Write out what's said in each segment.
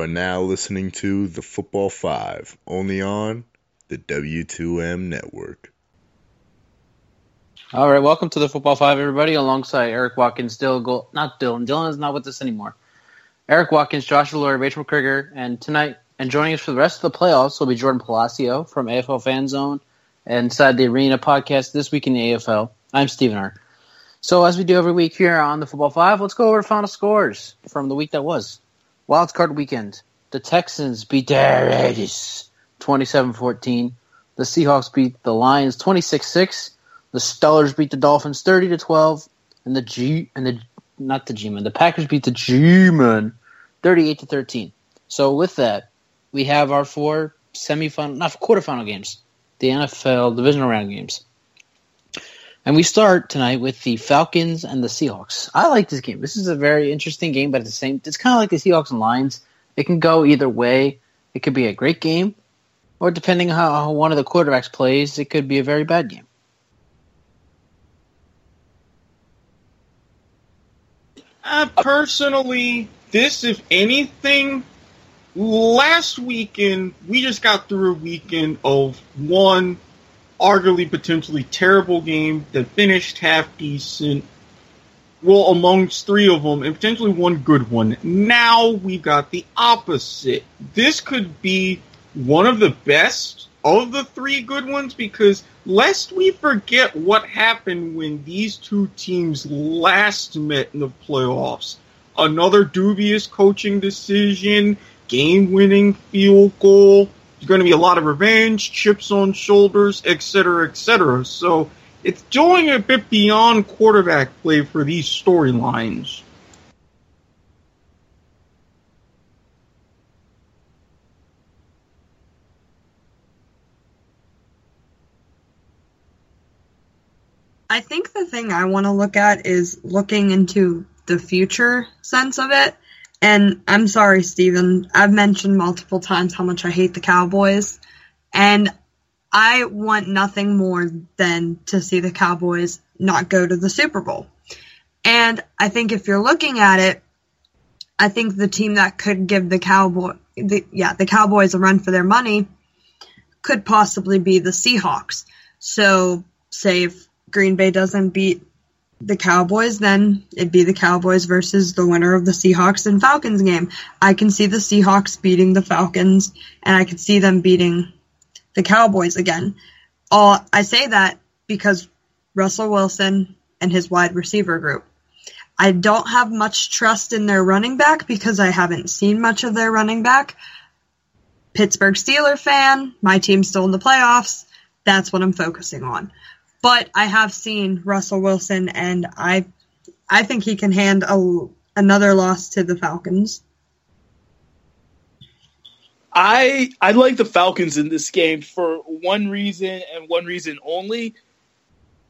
Are now listening to The Football Five, only on the W2M Network. All right, welcome to the Football Five, everybody. Alongside Eric Watkins, Dylan, not Dylan. Dylan is not with us anymore. Eric Watkins, Joshua Lloyd, Rachel Krieger, and tonight, and joining us for the rest of the playoffs will be Joran Palacio from AFL Fan Zone and inside the Arena podcast this week in the AFL. I'm Stephen Hart. So, as we do every week here on the Football Five, let's go over final scores from the week that was. Wild card weekend. The Texans beat the Raiders 27-14. The Seahawks beat the Lions 26-6. The Steelers beat the Dolphins 30 to 12. And the G and the not the G-men. The Packers beat the G-men 38 to 13. So with that, we have our four semifinal not quarterfinal games. The NFL divisional round games. And we start tonight with the Falcons and the Seahawks. I like this game. This is a very interesting game, but at the same, it's kind of like the Seahawks and Lions. It can go either way. It could be a great game, or depending how, how one of the quarterbacks plays, it could be a very bad game. Uh, personally, this, if anything, last weekend, we just got through a weekend of one arguably potentially terrible game that finished half decent. Well, amongst three of them, and potentially one good one. Now we've got the opposite. This could be one of the best of the three good ones because lest we forget what happened when these two teams last met in the playoffs. Another dubious coaching decision, game winning field goal, there's going to be a lot of revenge, chips on shoulders, etc., etc. So it's going a bit beyond quarterback play for these storylines. I think the thing I want to look at is looking into the future sense of it. And I'm sorry, Steven. I've mentioned multiple times how much I hate the Cowboys. And I want nothing more than to see the Cowboys not go to the Super Bowl. And I think if you're looking at it, I think the team that could give the Cowboy, the, yeah, the Cowboys a run for their money could possibly be the Seahawks. So, say if Green Bay doesn't beat the Cowboys, then it'd be the Cowboys versus the winner of the Seahawks and Falcons game. I can see the Seahawks beating the Falcons, and I could see them beating the Cowboys again. All I say that because Russell Wilson and his wide receiver group. I don't have much trust in their running back because I haven't seen much of their running back. Pittsburgh Steeler fan, my team's still in the playoffs. That's what I'm focusing on. But I have seen Russell Wilson, and I, I think he can hand a, another loss to the Falcons. I I like the Falcons in this game for one reason and one reason only.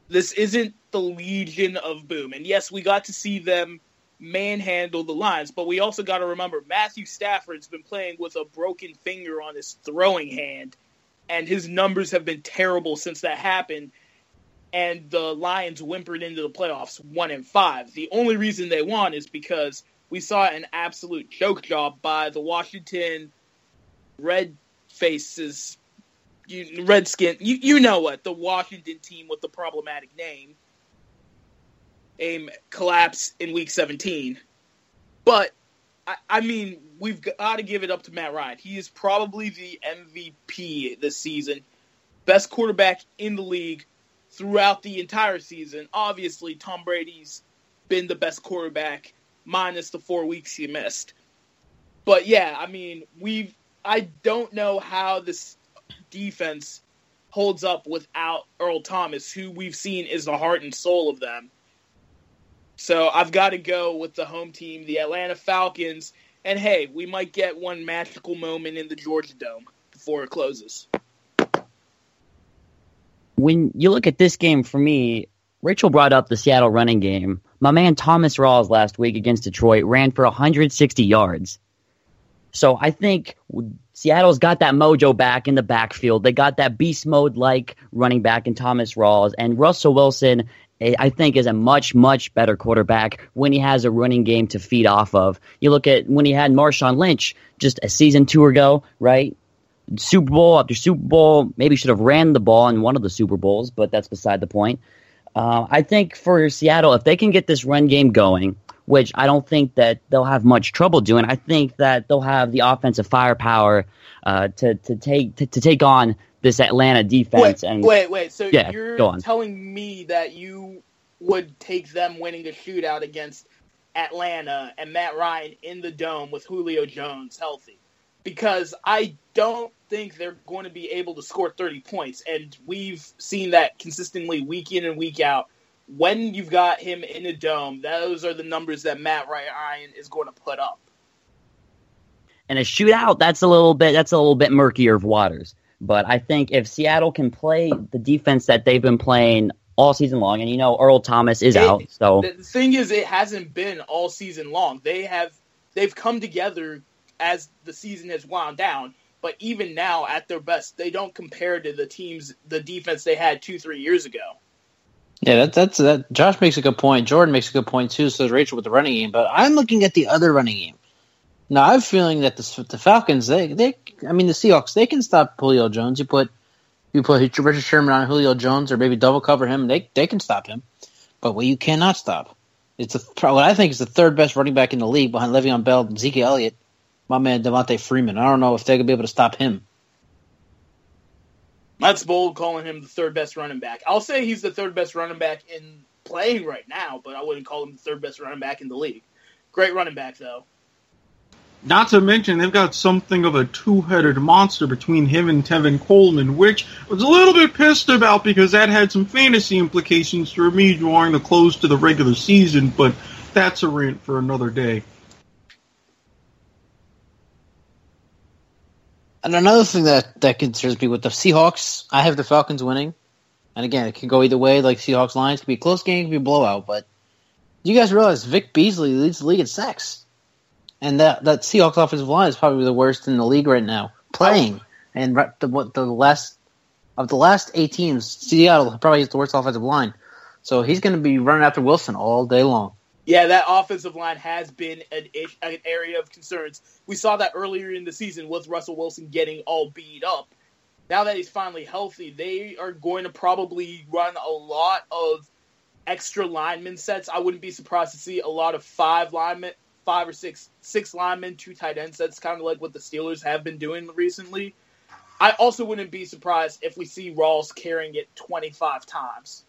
This isn't the Legion of Boom, and yes, we got to see them manhandle the Lions, but we also got to remember Matthew Stafford's been playing with a broken finger on his throwing hand, and his numbers have been terrible since that happened. And the Lions whimpered into the playoffs one and five. The only reason they won is because we saw an absolute choke job by the Washington red faces, redskin. You you know what the Washington team with the problematic name. Aim collapse in week 17, but I, I mean we've got to give it up to Matt Ryan. He is probably the MVP this season, best quarterback in the league throughout the entire season. Obviously, Tom Brady's been the best quarterback minus the four weeks he missed. But yeah, I mean, we've I don't know how this defense holds up without Earl Thomas, who we've seen is the heart and soul of them. So I've got to go with the home team, the Atlanta Falcons. And hey, we might get one magical moment in the Georgia Dome before it closes. When you look at this game, for me, Rachel brought up the Seattle running game. My man Thomas Rawls last week against Detroit ran for 160 yards. So I think Seattle's got that mojo back in the backfield. They got that beast mode like running back in Thomas Rawls. And Russell Wilson, eh, I think, is a much, much better quarterback when he has a running game to feed off of. You look at when he had Marshawn Lynch just a season two ago, right? Super Bowl after Super Bowl, maybe should have ran the ball in one of the Super Bowls, but that's beside the point. Uh, I think for Seattle, if they can get this run game going, which I don't think that they'll have much trouble doing, I think that they'll have the offensive firepower uh, to to take to, to, take on this Atlanta defense. Wait, and wait, wait. So yeah, you're telling me that you would take them winning a shootout against Atlanta and Matt Ryan in the dome with Julio Jones healthy? Because I don't think they're going to be able to score 30 points. And we've seen that consistently week in and week out. When you've got him in a dome, those are the numbers that Matt Ryan is going to put up. And a shootout, that's a little bit that's a little bit murkier of waters. But I think if Seattle can play the defense that they've been playing all season long, and you know Earl Thomas is It- out, so The thing is, it hasn't been all season long. They have they've come together as the season has wound down. But even now, at their best, they don't compare to the teams, the defense they had two, three years ago. Yeah, that, that's that. Josh makes a good point. Joran makes a good point too. So Rachel with the running game. But I'm looking at the other running game. Now I'm feeling that the the Falcons, they they, I mean the Seahawks, they can stop Julio Jones. You put you put Richard Sherman on Julio Jones, or maybe double cover him. They they can stop him. But what you cannot stop, it's a, what I think is the third best running back in the league behind Le'Veon Bell and Zeke Elliott. My man Devonta Freeman. I don't know if they're gonna be able to stop him. That's bold calling him the third best running back. I'll say he's the third best running back in playing right now, but I wouldn't call him the third best running back in the league. Great running back though. Not to mention, they've got something of a two-headed monster between him and Tevin Coleman, which I was a little bit pissed about because that had some fantasy implications for me drawing the close to the regular season, but that's a rant for another day. And another thing that, that concerns me with the Seahawks, I have the Falcons winning. And again, it can go either way, like Seahawks Lions. Could be a close game, could be a blowout. But do you guys realize Vic Beasley leads the league in sacks. And that, that Seahawks offensive line is probably the worst in the league right now, playing. And the, what the last of the last eight teams, Seattle probably has the worst offensive line. So he's going to be running after Wilson all day long. Yeah, that offensive line has been an, ish- an area of concerns. We saw that earlier in the season with Russell Wilson getting all beat up. Now that he's finally healthy, they are going to probably run a lot of extra lineman sets. I wouldn't be surprised to see a lot of five linemen, five or six, six linemen, two tight end sets, kind of like what the Steelers have been doing recently. I also wouldn't be surprised if we see Rawls carrying it 25 times.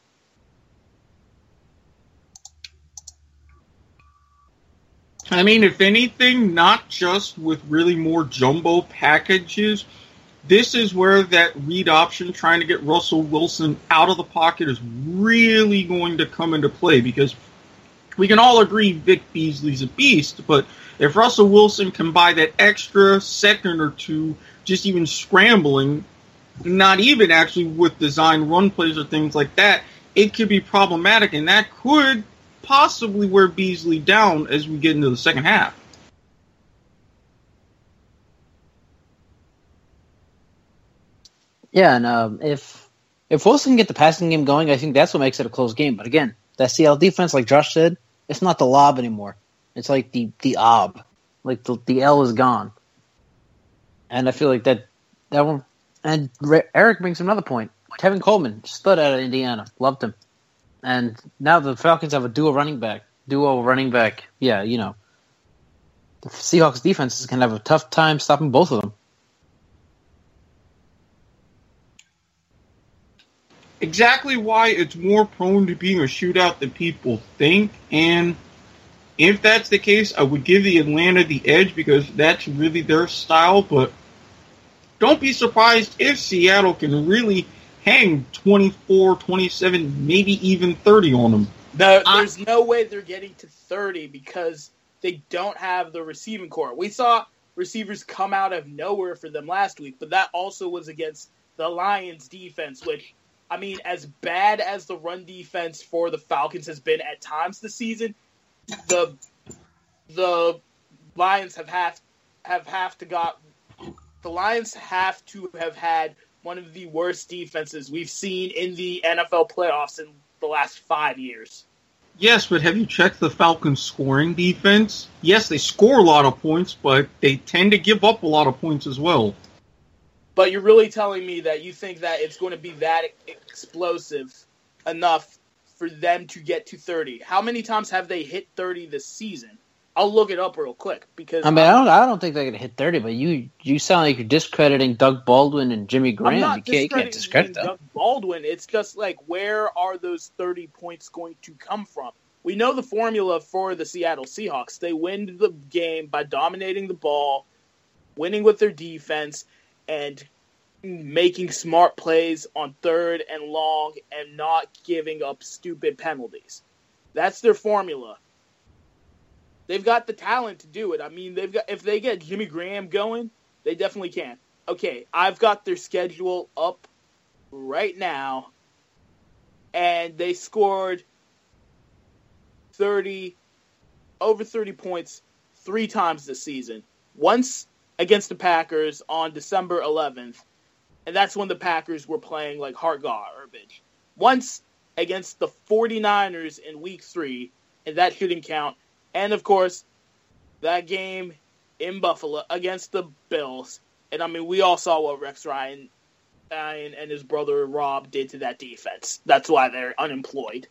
I mean, if anything, not just with really more jumbo packages, this is where that read option trying to get Russell Wilson out of the pocket is really going to come into play because we can all agree Vic Beasley's a beast, but if Russell Wilson can buy that extra second or two just even scrambling, not even actually with design run plays or things like that, it could be problematic and that could possibly wear Beasley down as we get into the second half. Yeah, and um, if if Wilson can get the passing game going, I think that's what makes it a close game. But again, that CL defense, like Josh said, it's not the lob anymore. It's like the the ob, like the the L is gone. And I feel like that that one. And Eric brings another point. Tevin Coleman stood out of Indiana, loved him, and now the Falcons have a dual running back, duo running back. Yeah, you know, the Seahawks defense is gonna have a tough time stopping both of them. exactly why it's more prone to being a shootout than people think. And if that's the case, I would give the Atlanta the edge because that's really their style. But don't be surprised if Seattle can really hang 24, 27, maybe even 30 on them. No, there's no way they're getting to 30 because they don't have the receiving core. We saw receivers come out of nowhere for them last week, but that also was against the Lions defense, which I mean, as bad as the run defense for the Falcons has been at times this season, the the Lions have have have have to got the Lions have to have had one of the worst defenses we've seen in the NFL playoffs in the last five years. Yes, but have you checked the Falcons' scoring defense? Yes, they score a lot of points, but they tend to give up a lot of points as well. But you're really telling me that you think that it's going to be that explosive enough for them to get to 30. How many times have they hit 30 this season? I'll look it up real quick because I mean, I don't, I don't think they're going to hit 30, but you, you sound like you're discrediting Doug Baldwin and Jimmy I'm Graham. You can't, you can't discredit them. Doug Baldwin. It's just like where are those 30 points going to come from? We know the formula for the Seattle Seahawks. They win the game by dominating the ball, winning with their defense, and making smart plays on third and long and not giving up stupid penalties. That's their formula. They've got the talent to do it. I mean, they've got if they get Jimmy Graham going, they definitely can. Okay, I've got their schedule up right now, and they scored thirty over thirty points three times this season. Once against the Packers on December 11th, and that's when the Packers were playing like heart garbage. Once against the 49ers in week three, and that shouldn't count. And of course, that game in Buffalo against the Bills. And I mean, we all saw what Rex Ryan, Ryan and his brother Rob did to that defense. That's why they're unemployed.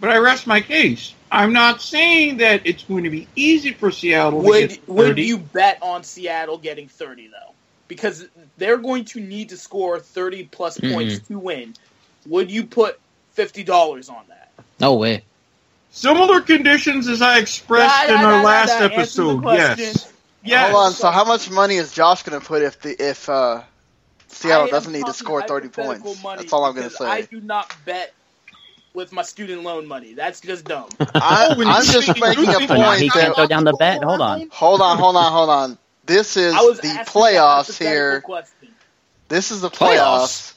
But I rest my case. I'm not saying that it's going to be easy for Seattle to Would get 30. would you bet on Seattle getting 30 though? Because they're going to need to score 30 plus mm-hmm. points to win. Would you put $50 on that? No way. Similar conditions as I expressed Nah, in nah, our nah, last nah, answer episode. Yes. Yes. Hold on. So how much money is Josh going to put if the if uh, Seattle I doesn't need to score 30 points? That's all I'm going to say. I do not bet with my student loan money. That's just dumb. I, Oh, when I'm just think- making a point. So now he point can't go down the bet. Hold on. Hold on, hold on, hold on. This is the playoffs here. Question. This is the Playoffs? playoffs.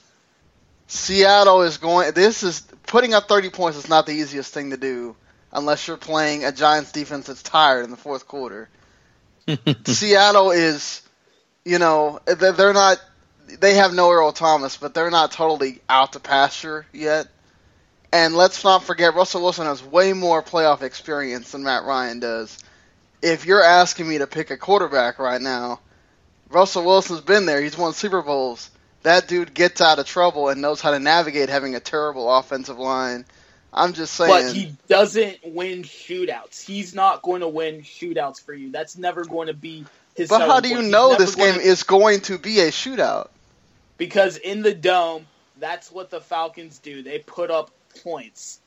Seattle is going. This is putting up 30 points is not the easiest thing to do unless you're playing a Giants defense that's tired in the fourth quarter. Seattle is, you know, they're they're not. They have no Earl Thomas, but they're not totally out to pasture yet. And let's not forget, Russell Wilson has way more playoff experience than Matt Ryan does. If you're asking me to pick a quarterback right now, Russell Wilson's been there. He's won Super Bowls. That dude gets out of trouble and knows how to navigate having a terrible offensive line. I'm just saying. But he doesn't win shootouts. He's not going to win shootouts for you. That's never going to be his. but how do you point. Know this game to- is going to be a shootout? Because in the dome, that's what the Falcons do. They put up points.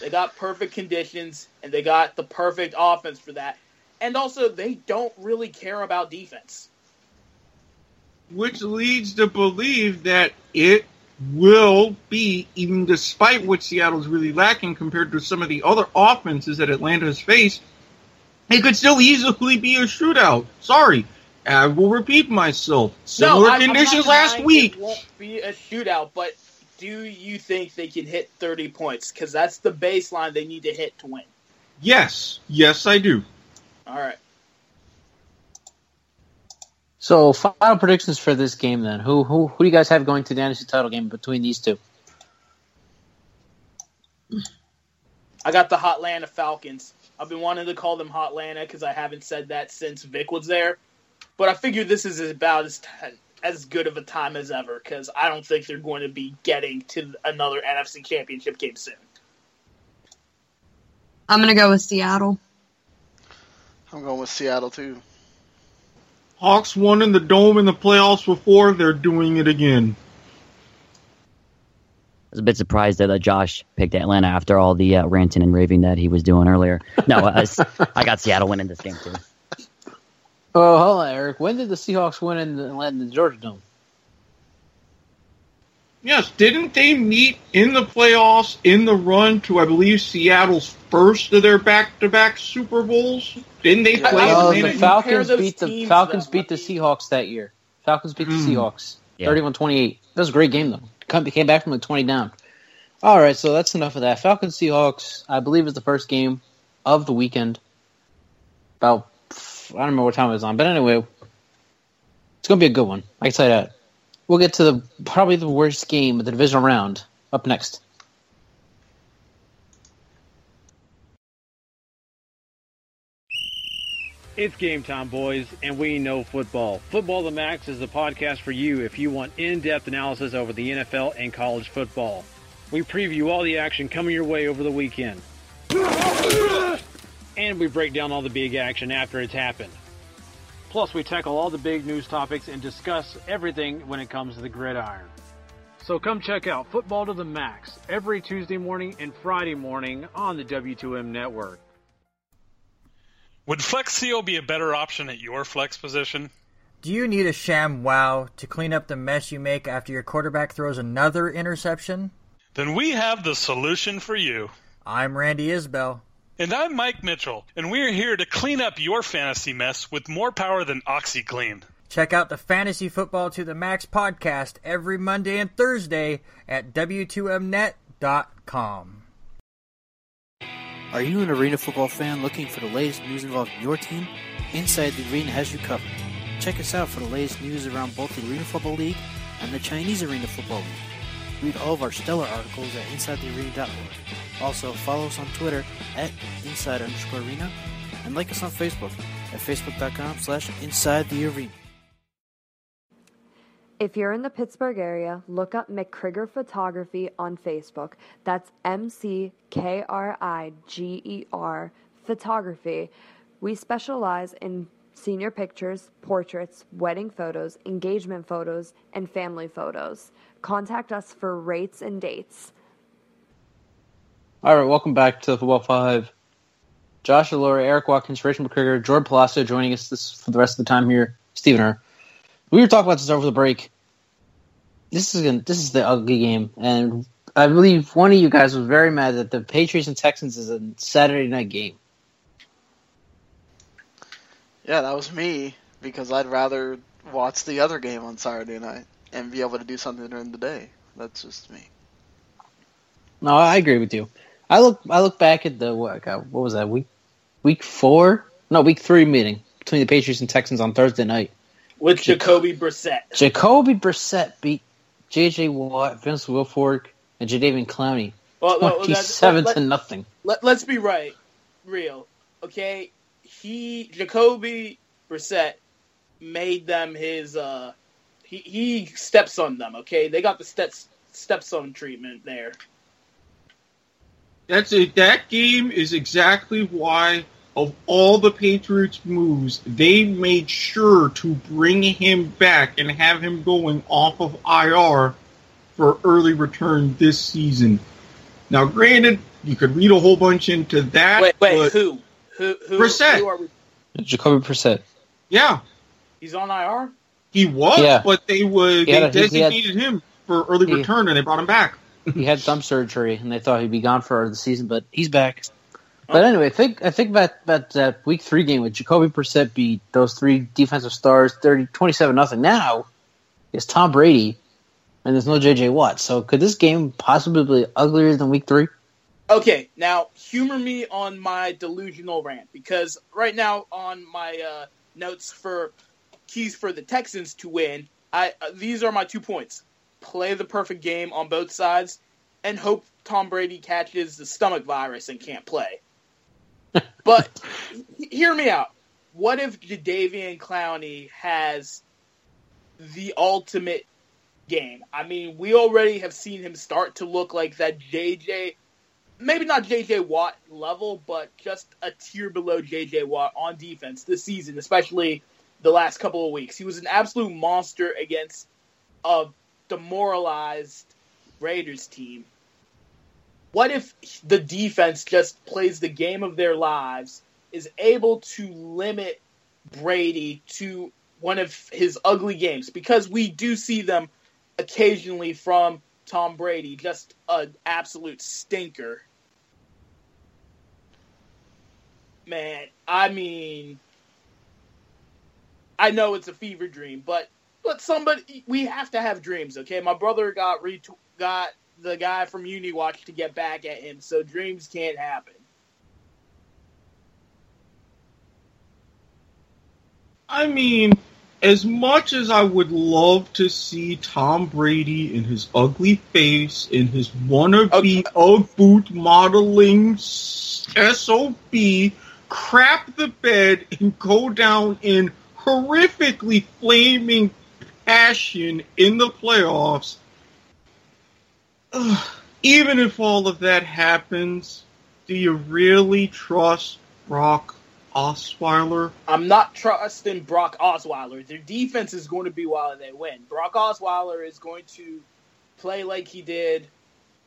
They got perfect conditions and they got the perfect offense for that. And also, they don't really care about defense. Which leads to believe that it will be, even despite what Seattle's really lacking compared to some of the other offenses that Atlanta has faced, it could still easily be a shootout. Sorry. I will repeat myself. Similar I'm- I'm not conditions last week. It won't be a shootout, but do you think they can hit 30 points? Because that's the baseline they need to hit to win. Yes. Yes, I do. All right. So, final predictions for this game then. Who who who do you guys have going to the NFC title game between these two? I got the Hotlanta Falcons. I've been wanting to call them Hotlanta because I haven't said that since Vick was there. But I figure this is about as t- as good of a time as ever because I don't think they're going to be getting to another NFC Championship game soon. I'm gonna go with Seattle. I'm going with Seattle too. Hawks won in the dome in the playoffs before. They're doing it again. I was a bit surprised that uh, Josh picked Atlanta after all the uh, ranting and raving that he was doing earlier. No, uh, I got Seattle winning this game too. Oh, hold on, Eric. When did the Seahawks win in the, in the Georgia Dome? Yes, didn't they meet in the playoffs in the run to I believe Seattle's first of their back-to-back Super Bowls? Didn't they play? Oh, in the? Falcons beat the Falcons though. beat the Seahawks that year. Falcons beat the Mm. Seahawks, Yeah. 31-28. That was a great game though. Come, came back from like twenty down. All right, so that's enough of that. Falcons Seahawks, I believe, is the first game of the weekend. About I don't remember what time it was on, but anyway, it's gonna be a good one. I can tell you that. We'll get to the probably the worst game of the divisional round up next. It's game time, boys, and we know football. Football the Max is the podcast for you if you want in depth analysis over the NFL and college football. We preview all the action coming your way over the weekend. And we break down all the big action after it's happened. Plus, we tackle all the big news topics and discuss everything when it comes to the gridiron. So come check out Football to the Max every Tuesday morning and Friday morning on the W2M network. Would Flex Seal be a better option at your flex position? Do you need a sham wow to clean up the mess you make after your quarterback throws another interception? Then we have the solution for you. I'm Randy Isbell. And I'm Mike Mitchell, and we're here to clean up your fantasy mess with more power than OxiClean. Check out the Fantasy Football to the Max podcast every Monday and Thursday at W2Mnet.com. Are you an arena football fan looking for the latest news involving your team? Inside the Arena has you covered. Check us out for the latest news around both the Arena Football League and the Chinese Arena Football League. Read all of our stellar articles at InsideTheArena.org. Also, follow us on Twitter at Inside underscore Arena and like us on Facebook at Facebook.com slash Inside the Arena. If you're in the Pittsburgh area, look up McKriger Photography on Facebook. That's M C K R I G E R Photography. We specialize in senior pictures, portraits, wedding photos, engagement photos, and family photos. Contact us for rates and dates. All right, welcome back to the Football Five. Josh Allure, Eric Watkins, Rachel McKriger, Joran Palacio joining us this for the rest of the time here. Stephen Herr. We were talking about this over the break. This is gonna, this is the ugly game, and I believe one of you guys was very mad that the Patriots and Texans is a Saturday night game. Yeah, that was me because I'd rather watch the other game on Saturday night and be able to do something during the day. That's just me. No, I agree with you. I look I look back at the what, God, what was that week week four? No, week three meeting between the Patriots and Texans on Thursday night. with Jacoby Brissett. Jacoby Brissett beat J.J. Watt, Vince Wilfork, and Jadeveon Clowney. Well, well, Twenty-seven let- to nothing. Let, let's be right, real. Okay, he Jacoby Brissett made them his. uh He he steps on them. Okay, they got the steps stepson treatment there. That's it. That game is exactly why, of all the Patriots' moves, they made sure to bring him back and have him going off of IR for early return this season. Now, granted, you could read a whole bunch into that. Wait, wait, but who? Who? Who? Brissett. Who are we? Jacoby Brissett. Yeah, He's on IR. He was, Yeah. but they would He they a- he had- designated him for early he- return and they brought him back. he had thumb surgery, and they thought he'd be gone for the season, but he's back. But anyway, I think I think about, about that week three game with Jacoby Brissett beat those three defensive stars 30, 27 nothing. Now it's Tom Brady, and there's no J.J. Watt. So could this game possibly be uglier than week three? Okay, now humor me on my delusional rant because right now on my uh, notes for keys for the Texans to win, I uh, these are my two points: play the perfect game on both sides, and hope Tom Brady catches the stomach virus and can't play. but hear me out. What if Jadeveon Clowney has the ultimate game? I mean, we already have seen him start to look like that JJ maybe not JJ Watt level, but just a tier below JJ Watt on defense this season, especially the last couple of weeks. He was an absolute monster against a demoralized Raiders team. What if the defense just plays the game of their lives, is able to limit Brady to one of his ugly games because we do see them occasionally from Tom Brady, just an absolute stinker. Man, I mean, I know it's a fever dream, but but somebody we have to have dreams, okay? My brother got re- got the guy from UniWatch to get back at him, so dreams can't happen. I mean, as much as I would love to see Tom Brady in his ugly face, in his wannabe Ugg boot modeling SOB, crap the bed and go down in horrifically flaming passion in the playoffs, ugh, even if all of that happens, do you really trust Brock Osweiler? I'm not trusting Brock Osweiler. Their defense is going to be while they win. Brock Osweiler is going to play like he did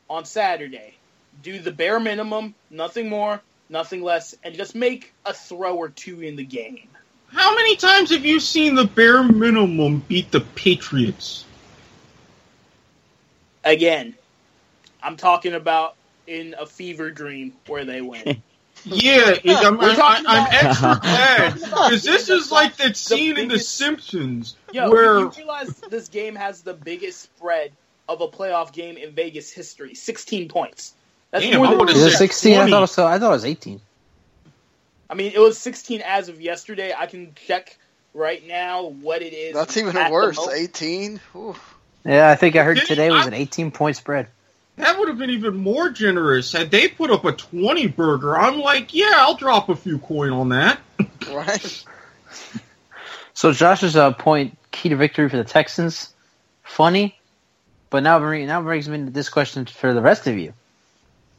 on Saturday. Do the bare minimum, nothing more, nothing less, and just make a throw or two in the game. How many times have you seen the bare minimum beat the Patriots? Again, I'm talking about in a fever dream where they win. Yeah, I'm, We're I'm, talking I'm extra glad because this is like that the scene in The Simpsons Yo, where you realize this game has the biggest spread of a playoff game in Vegas history 16 points. That's Damn, more I than would've Is it said 16? I thought so, I thought it was 18. I mean, it was 16 as of yesterday. I can check right now what it is. That's even worse. 18. Ooh. Yeah, I think I heard today was an 18 point spread. that would have been even more generous had they put up a 20 burger. I'm like, yeah, I'll drop a few coin on that. Right? So Josh's uh, point, key to victory for the Texans, funny, but now bring, now brings me to this question for the rest of you.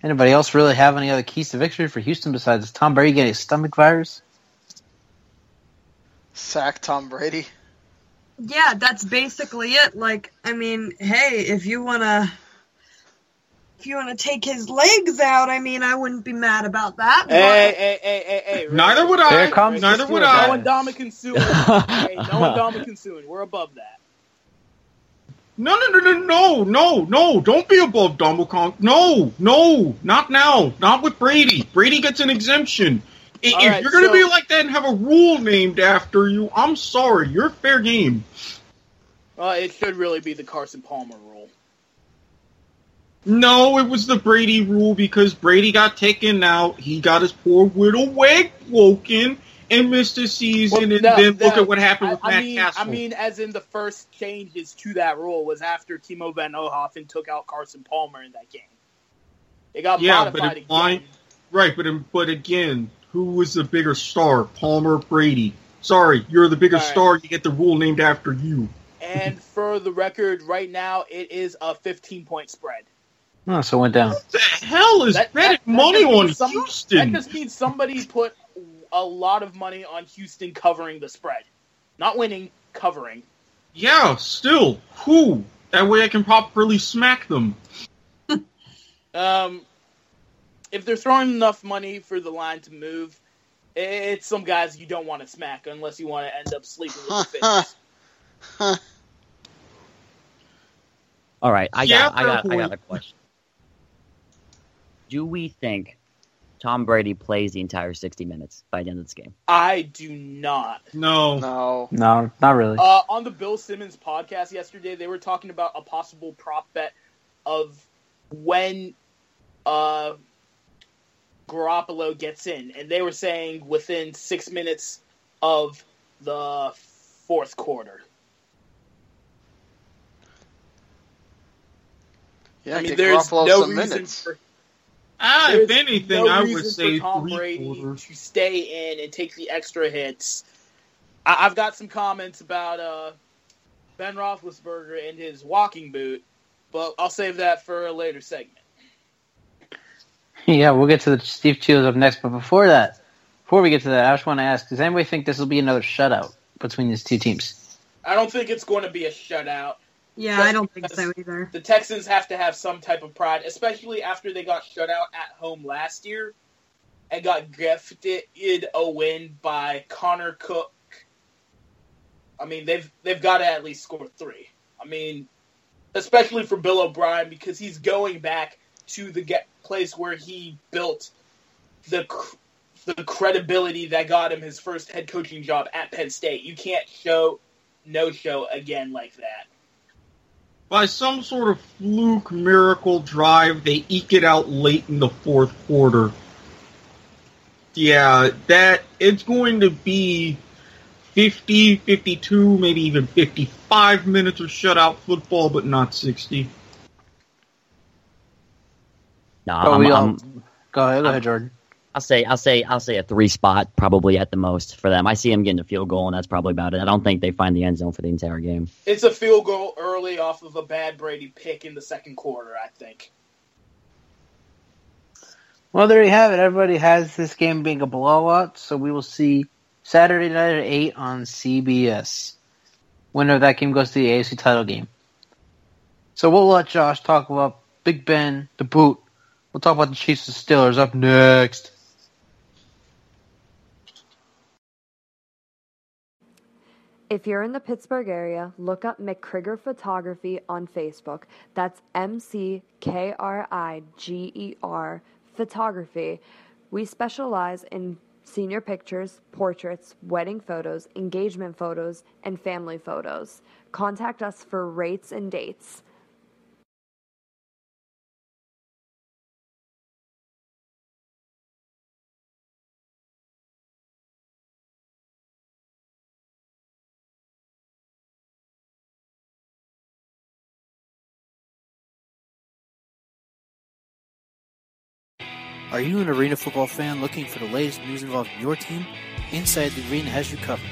Anybody else really have any other keys to victory for Houston besides Tom Brady getting a stomach virus? Sack Tom Brady. Yeah, that's basically it. Like, I mean, hey, if you wanna, if you wanna take his legs out, I mean, I wouldn't be mad about that. but- Hey, hey, hey, hey, hey. Neither would Here I. comes Neither would I. No Ndamukong Suh. hey, no Ndamukong Soon. We're above that. No, no, no, no, no, no, no! Don't be above Ndamukong. No, no, not now. Not with Brady. Brady gets an exemption. If right, you're going to so- be like that and have a rule named after you, I'm sorry. You're fair game. Well, it should really be the Carson Palmer rule. No, it was the Brady rule because Brady got taken out. He got his poor little leg broken and missed a season. Well, and no, then look no, at what happened I, with I Matt mean, Castle. I mean, as in the first changes to that rule was after Kimo von Oelhoffen took out Carson Palmer in that game. It got yeah, but modified it, again. line, right, but but again, who was the bigger star, Palmer, or Brady? Sorry, you're the bigger All right. star. You get the rule named after you. And for the record, right now it is a 15 point spread. Oh, so it went down. What the hell is That- betting that- that money just on means some- Houston? That just means somebody put a lot of money on Houston covering the spread, not winning, covering. Yeah, still, who? That way I can properly smack them. Um, if they're throwing enough money for the line to move, it's some guys you don't want to smack unless you want to end up sleeping with the fish. All right, I Yeah, got, I got, fair I got a question. Do we think Tom Brady plays the entire 60 minutes by the end of this game? I do not. No. No. No, not really. Uh, on the Bill Simmons podcast yesterday, they were talking about a possible prop bet of when uh, Garoppolo gets in, and they were saying within six minutes of the fourth quarter. Yeah, I mean, there's Garoppolo no some reason minutes. for Ah, if anything, no I would say for Tom three Brady quarters. to stay in and take the extra hits. I- I've got some comments about uh, Ben Roethlisberger and his walking boot, but I'll save that for a later segment. Yeah, we'll get to the Steve Cheels up next, but before that, before we get to that, I just want to ask: Does anybody think this will be another shutout between these two teams? I don't think it's going to be a shutout. Yeah, I don't think so either. The Texans have to have some type of pride, especially after they got shut out at home last year and got gifted a win by Connor Cook I mean, they've they've got to at least score three. I mean, especially for Bill O'Brien because he's going back to the get place where he built the the credibility that got him his first head coaching job at Penn State. You can't show no show again like that. By some sort of fluke miracle drive, they eke it out late in the fourth quarter. Yeah, that it's going to be 50, 52, maybe even 55 minutes of shutout football, but not 60. No, Oh, I'm, we I'm- Go ahead, go I'm- ahead, Joran. I'll say I'll say I'll say a three spot probably at the most for them. I see them getting a field goal, and that's probably about it. I don't think they find the end zone for the entire game. It's a field goal early off of a bad Brady pick in the second quarter, I think. Well, there you have it. Everybody has this game being a blowout, so we will see Saturday night at 8 on CBS. Winner of that game goes to the AFC title game. So we'll let Josh talk about Big Ben, the boot. We'll talk about the Chiefs and Steelers up next. If you're in the Pittsburgh area, look up McKriger Photography on Facebook. That's M C K R I G E R Photography. We specialize in senior pictures, portraits, wedding photos, engagement photos, and family photos. Contact us for rates and dates. You an arena football fan looking for the latest news involving your team? Inside the Arena has you covered.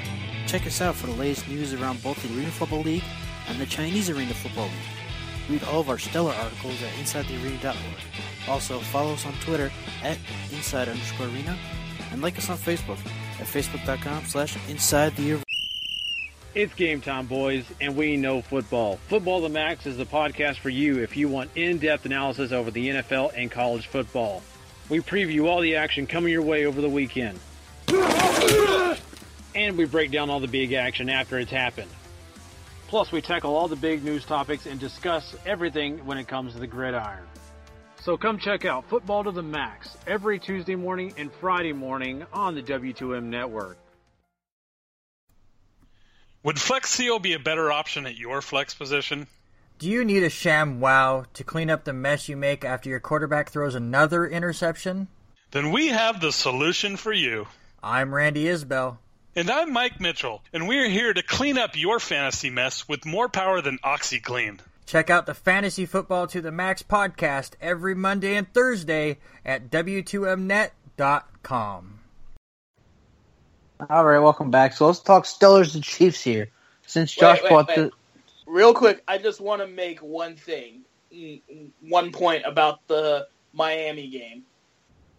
Check us out for the latest news around both the Arena Football League and the Chinese Arena Football League. Read all of our stellar articles at InsideTheArena.org. Also, follow us on Twitter at Inside underscore Arena and like us on Facebook at Facebook.com slash Inside the Arena. It's game time, boys, and we know football. Football the Max is the podcast for you if you want in depth analysis over the NFL and college football. We preview all the action coming your way over the weekend. And we break down all the big action after it's happened. Plus, we tackle all the big news topics and discuss everything when it comes to the gridiron. So come check out Football to the Max every Tuesday morning and Friday morning on the W2M network. Would Flex Seal be a better option at your flex position? Do you need a sham wow to clean up the mess you make after your quarterback throws another interception? Then we have the solution for you. I'm Randy Isbell. And I'm Mike Mitchell, and we're here to clean up your fantasy mess with more power than OxiClean. Check out the Fantasy Football to the Max podcast every Monday and Thursday at W2Mnet.com. All right, welcome back. So let's talk Steelers and Chiefs here. Since Josh Wait, wait, bought wait. the Real quick, I just want to make one thing, mm, mm, one point about the Miami game.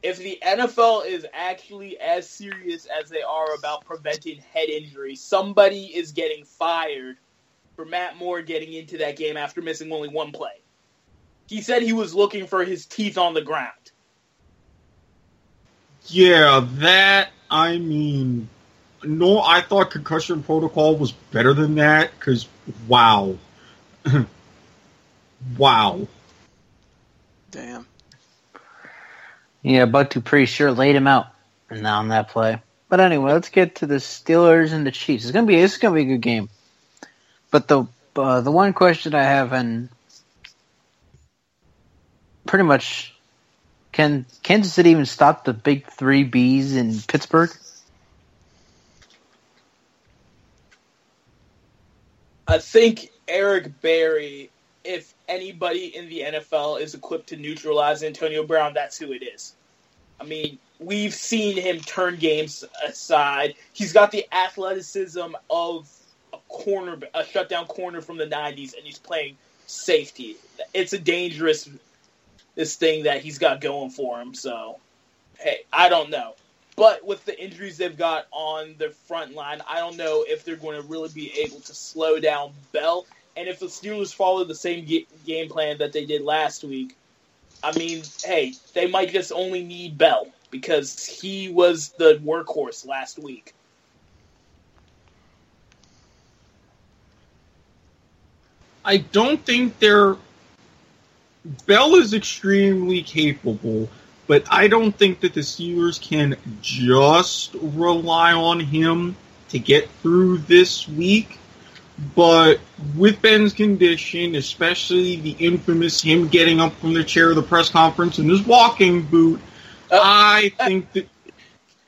If the NFL is actually as serious as they are about preventing head injury, somebody is getting fired for Matt Moore getting into that game after missing only one play. He said he was looking for his teeth on the ground. Yeah, that, I mean, no, I thought concussion protocol was better than that, because, wow. wow. Damn. Yeah, Buck pretty sure laid him out now on that play. But anyway, let's get to the Steelers and the Chiefs. It's gonna be it's gonna be a good game. But the uh, the one question I have, and pretty much, can Kansas City even stop the big three Bs in Pittsburgh? I think Eric Berry, if anybody in the NFL is equipped to neutralize Antonio Brown, that's who it is. I mean, we've seen him turn games aside. He's got the athleticism of a corner, a shutdown corner from the '90s, and he's playing safety. It's a dangerous this thing that he's got going for him. So, hey, I don't know. But with the injuries they've got on the front line, I don't know if they're going to really be able to slow down Bell. And if the Steelers follow the same ga- game plan that they did last week, I mean, hey, they might just only need Bell because he was the workhorse last week. I don't think they're. Bell is extremely capable, but I don't think that the Steelers can just rely on him to get through this week. But with Ben's condition, especially the infamous him getting up from the chair of the press conference in his walking boot, uh, I think that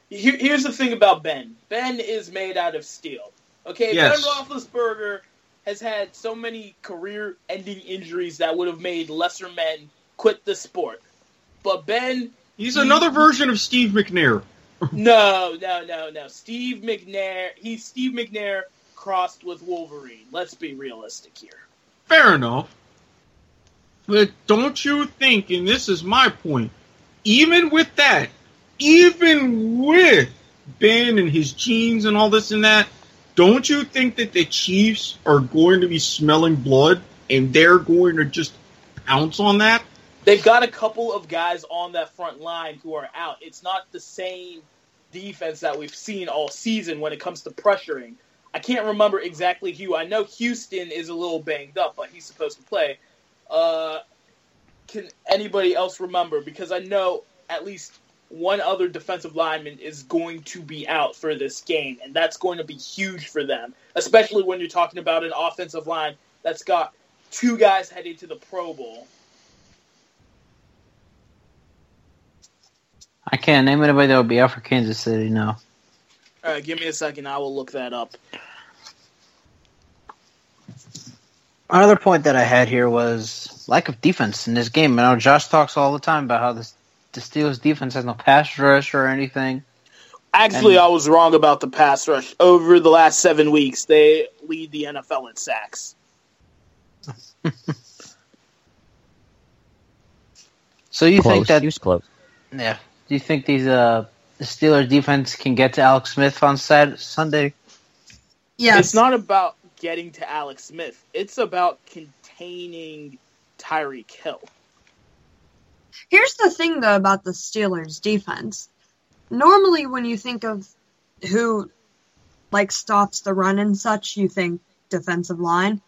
here's the thing about Ben. Ben is made out of steel. Okay, Yes. Ben Roethlisberger has had so many career-ending injuries that would have made lesser men quit the sport. But Ben, he's he- another version of Steve McNair. No, no, no, no. Steve McNair. He's Steve McNair crossed with Wolverine. Let's be realistic here. Fair enough. But don't you think, and this is my point, even with that, even with Ben and his jeans and all this and that, don't you think that the Chiefs are going to be smelling blood and they're going to just pounce on that? They've got a couple of guys on that front line who are out. It's not the same defense that we've seen all season when it comes to pressuring. I can't remember exactly who. I know Houston is a little banged up, but he's supposed to play. Uh, can anybody else remember? Because I know at least one other defensive lineman is going to be out for this game, and that's going to be huge for them, especially when you're talking about an offensive line that's got two guys headed to the Pro Bowl. I can't name anybody that would be out for Kansas City. No. All right, give me a second. I will look that up. Another point that I had here was lack of defense in this game. I know Josh talks all the time about how this, the Steelers defense has no pass rush or anything. Actually, And- I was wrong about the pass rush. Over the last seven weeks, they lead the NFL in sacks. So you close. think that he was close. yeah? Do you think these uh the Steelers defense can get to Alex Smith on Sat- Sunday? Yeah, It's not about getting to Alex Smith. It's about containing Tyreek Hill. Here's the thing, though, about the Steelers' defense. Normally, when you think of who like stops the run and such, you think defensive line.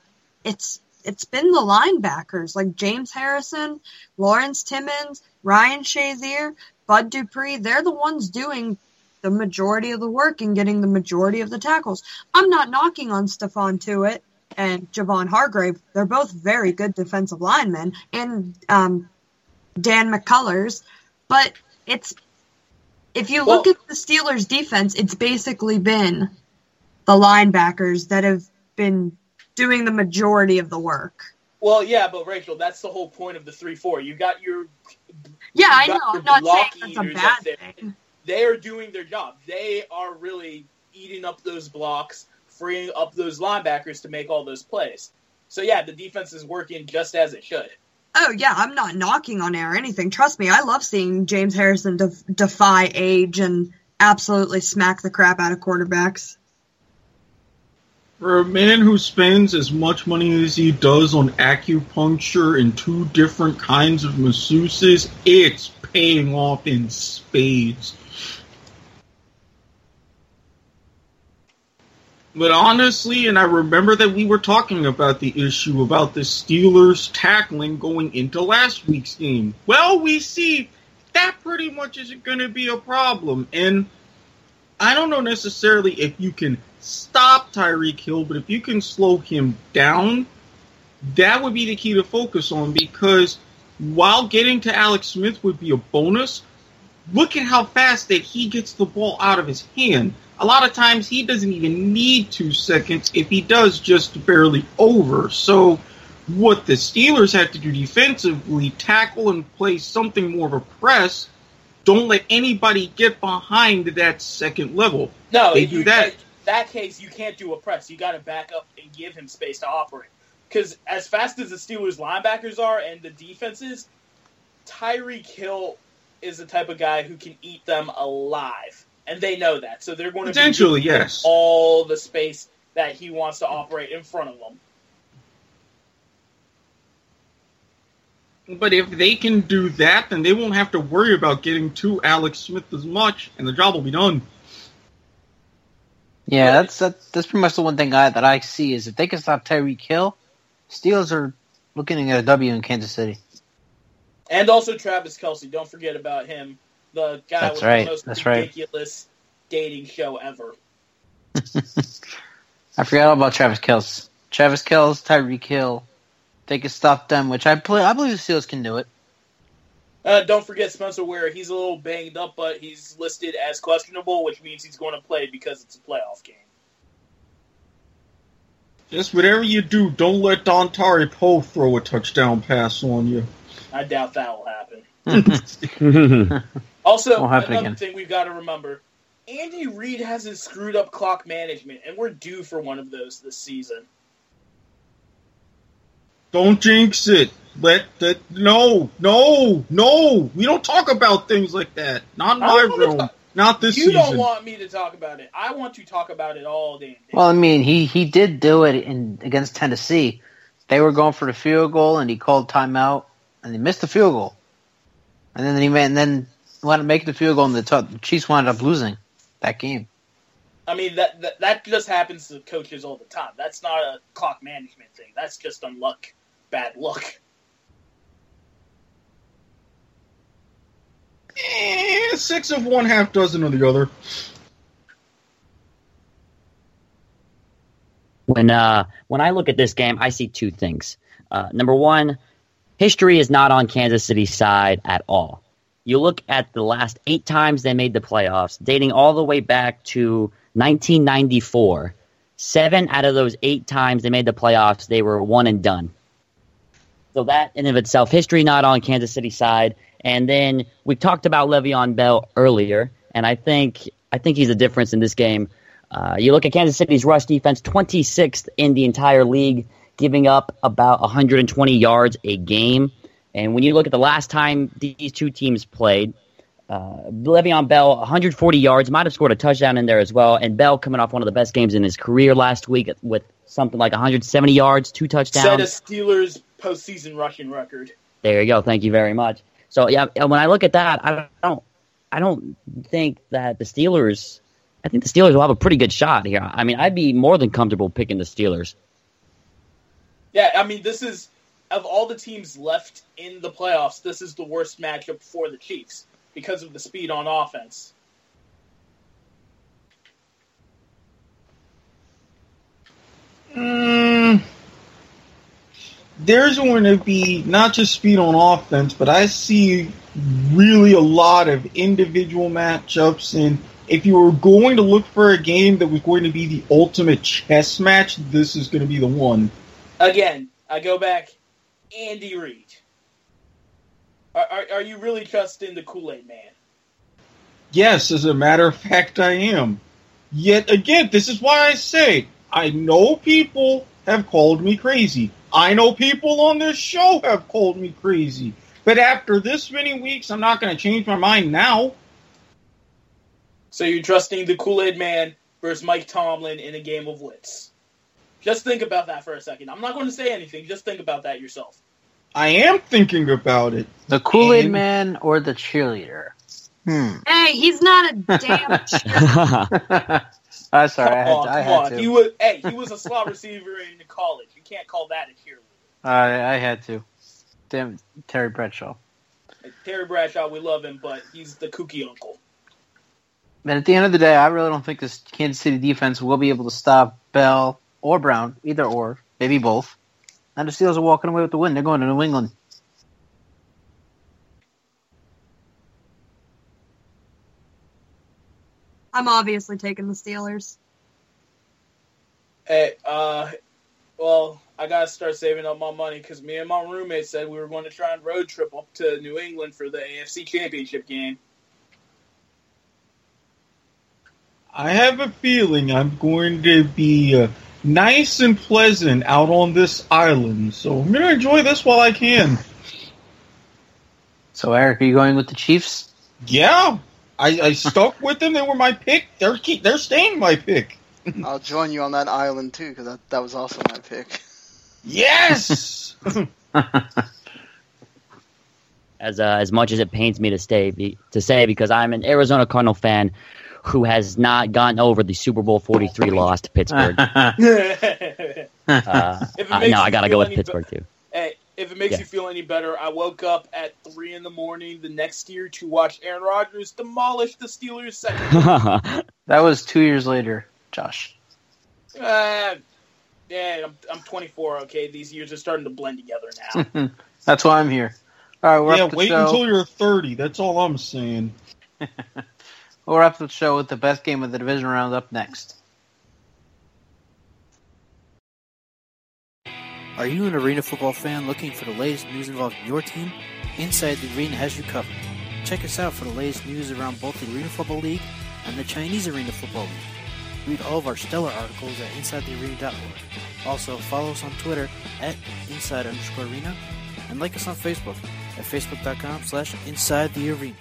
It's it's been the linebackers like James Harrison, Lawrence Timmons, Ryan Shazier, Bud Dupree. They're the ones doing the majority of the work and getting the majority of the tackles. I'm not knocking on Stephon Tuitt and Javon Hargrave. They're both very good defensive linemen, and um, Dan McCullers. But it's if you look Well- at the Steelers' defense, it's basically been the linebackers that have been doing the majority of the work. Well, yeah, but Rachel, that's the whole point of the three-four. You got your Yeah, I know. I'm not saying that's a bad thing. They are doing their job. They are really eating up those blocks, freeing up those linebackers to make all those plays. So yeah, the defense is working just as it should. Oh yeah, I'm not knocking on air or anything. Trust me, I love seeing James Harrison def- defy age and absolutely smack the crap out of quarterbacks. For a man who spends as much money as he does on acupuncture and two different kinds of masseuses, it's paying off in spades. But honestly, and I remember that we were talking about the issue about the Steelers tackling going into last week's game. Well, we see that pretty much isn't going to be a problem. And I don't know necessarily if you can stop Tyreek Hill, but if you can slow him down, that would be the key to focus on because while getting to Alex Smith would be a bonus, look at how fast that he gets the ball out of his hand. A lot of times he doesn't even need two seconds. If he does, just barely over. So what the Steelers have to do defensively, tackle and play something more of a press. Don't let anybody get behind that second level. No, they do that. That case, you can't do a press. You got to back up and give him space to operate. Because as fast as the Steelers linebackers are and the defenses, Tyreek Hill is the type of guy who can eat them alive, and they know that. So they're going to Potentially, yes. all the space that he wants to operate in front of them. But if they can do that, then they won't have to worry about getting to Alex Smith as much, and the job will be done. Yeah, that's that, that's pretty much the one thing I, that I see is if they can stop Tyreek Hill, Steelers are looking at a W in Kansas City. And also Travis Kelce. Don't forget about him. The guy That's with right, the most that's right. ridiculous dating show ever. I forgot all about Travis Kelce. Travis Kelce, Tyreek Hill. They can stop them, which I play. I believe the Steelers can do it. Uh, don't forget Spencer Ware. He's a little banged up, but he's listed as questionable, which means he's going to play because it's a playoff game. Just whatever you do, don't let Dontari Poe throw a touchdown pass on you. I doubt that will happen. Also, Won't happen another again. thing we've got to remember: Andy Reid has his screwed up clock management, and we're due for one of those this season. Don't jinx it. Let that no, no, no. We don't talk about things like that. Not in my room. talk- Not this season. you season. don't want me to talk about it. I want you to talk about it all day. Well, I mean, he he did do it in against Tennessee. They were going for the field goal, and he called timeout, and they missed the field goal. And then he made, and then wanted to make the field goal, and the, t- the Chiefs wound up losing that game. I mean that, that that just happens to coaches all the time. That's not a clock management thing. That's just unluck, bad luck. Eh, six of one, half dozen of the other. When uh, when I look at this game, I see two things. Uh, number one, history is not on Kansas City's side at all. You look at the last eight times they made the playoffs, dating all the way back to 1994. Seven out of those eight times they made the playoffs, they were one and done. So that in of itself, history not on Kansas City side. And then we talked about Le'Veon Bell earlier, and I think I think he's a difference in this game. Uh, you look at Kansas City's rush defense, 26th in the entire league, giving up about 120 yards a game. And when you look at the last time these two teams played, uh, Le'Veon Bell, 140 yards, might have scored a touchdown in there as well. And Bell coming off one of the best games in his career last week with something like 170 yards, two touchdowns. Set a Steelers postseason rushing record. There you go. Thank you very much. So yeah, when I look at that, I don't, I don't think that the Steelers. I think the Steelers will have a pretty good shot here. I mean, I'd be more than comfortable picking the Steelers. Yeah, I mean this is of all the teams left in the playoffs, this is the worst matchup for the Chiefs because of the speed on offense. Mm, there's going to be not just speed on offense, but I see really a lot of individual matchups. And if you were going to look for a game that was going to be the ultimate chess match, this is going to be the one. Again, I go back. Andy Reid. Are, are, are you really trusting the Kool Aid Man? Yes, as a matter of fact, I am. Yet again, this is why I say I know people have called me crazy. I know people on this show have called me crazy. But after this many weeks, I'm not going to change my mind now. So you're trusting the Kool Aid Man versus Mike Tomlin in a game of wits. Just think about that for a second. I'm not going to say anything. Just think about that yourself. I am thinking about it. The Kool Aid And- Man or the cheerleader? Hmm. Hey, he's not a damn. I'm sorry, I had, Come on, to, I had on. to. He was, hey, he was a slot receiver in college. You can't call that a cheerleader. I, I had to. Damn, Terry Bradshaw. Terry Bradshaw, we love him, but he's the kooky uncle. But at the end of the day, I really don't think this Kansas City defense will be able to stop Bell or Brown, either or, maybe both. And the Steelers are walking away with the win. They're going to New England. I'm obviously taking the Steelers. Hey, uh, well, I gotta start saving up my money because me and my roommate said we were going to try and road trip up to New England for the AFC Championship game. I have a feeling I'm going to be uh, nice and pleasant out on this island, so I'm going to enjoy this while I can. So, Eric, are you going with the Chiefs? Yeah, I, I stuck with them. They were my pick. They're keep, they're staying my pick. I'll join you on that island too, because that, that was also my pick. Yes. as uh, as much as it pains me to stay be, to say because I'm an Arizona Cardinal fan who has not gotten over the Super Bowl 43 loss to Pittsburgh. Uh, If I- no, I gotta go with any Pittsburgh too. Hey, if it makes Yeah. you feel any better, I woke up at three in the morning the next year to watch Aaron Rodgers demolish the Steelers second. That was two years later, Josh. uh, yeah, I'm, I'm 24. Okay, these years are starting to blend together now. That's why I'm here. All right, we're yeah, up wait show. until you're 30. That's all I'm saying. We'll wrap the show with the best game of the division round up next. Are you an arena football fan looking for the latest news involving your team? Inside the Arena has you covered. Check us out for the latest news around both the Arena Football League and the Chinese Arena Football League. Read all of our stellar articles at InsideTheArena.org. Also, follow us on Twitter at Inside underscore Arena and like us on Facebook at Facebook.com slash Inside the Arena.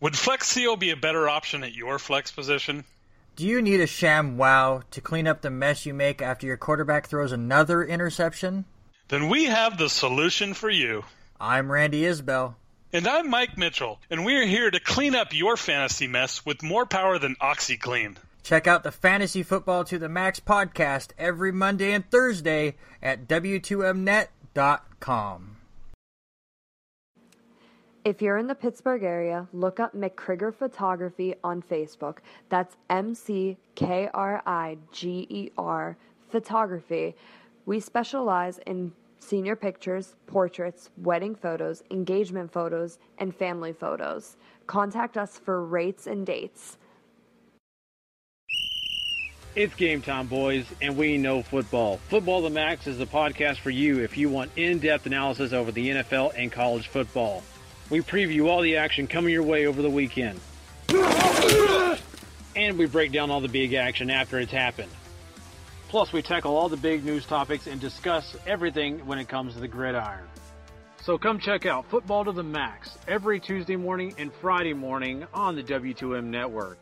Would Flex Seal be a better option at your flex position? Do you need a sham wow to clean up the mess you make after your quarterback throws another interception? Then we have the solution for you. I'm Randy Isbell. And I'm Mike Mitchell, and we're here to clean up your fantasy mess with more power than OxiClean. Check out the Fantasy Football to the Max podcast every Monday and Thursday at W2Mnet.com. If you're in the Pittsburgh area, look up McKriger Photography on Facebook. That's M C K R I G E R Photography. We specialize in senior pictures, portraits, wedding photos, engagement photos, and family photos. Contact us for rates and dates. It's game time, boys, and we know football. Football the Max is the podcast for you if you want in depth analysis over the NFL and college football. We preview all the action coming your way over the weekend. And we break down all the big action after it's happened. Plus, we tackle all the big news topics and discuss everything when it comes to the gridiron. So come check out Football to the Max every Tuesday morning and Friday morning on the W2M network.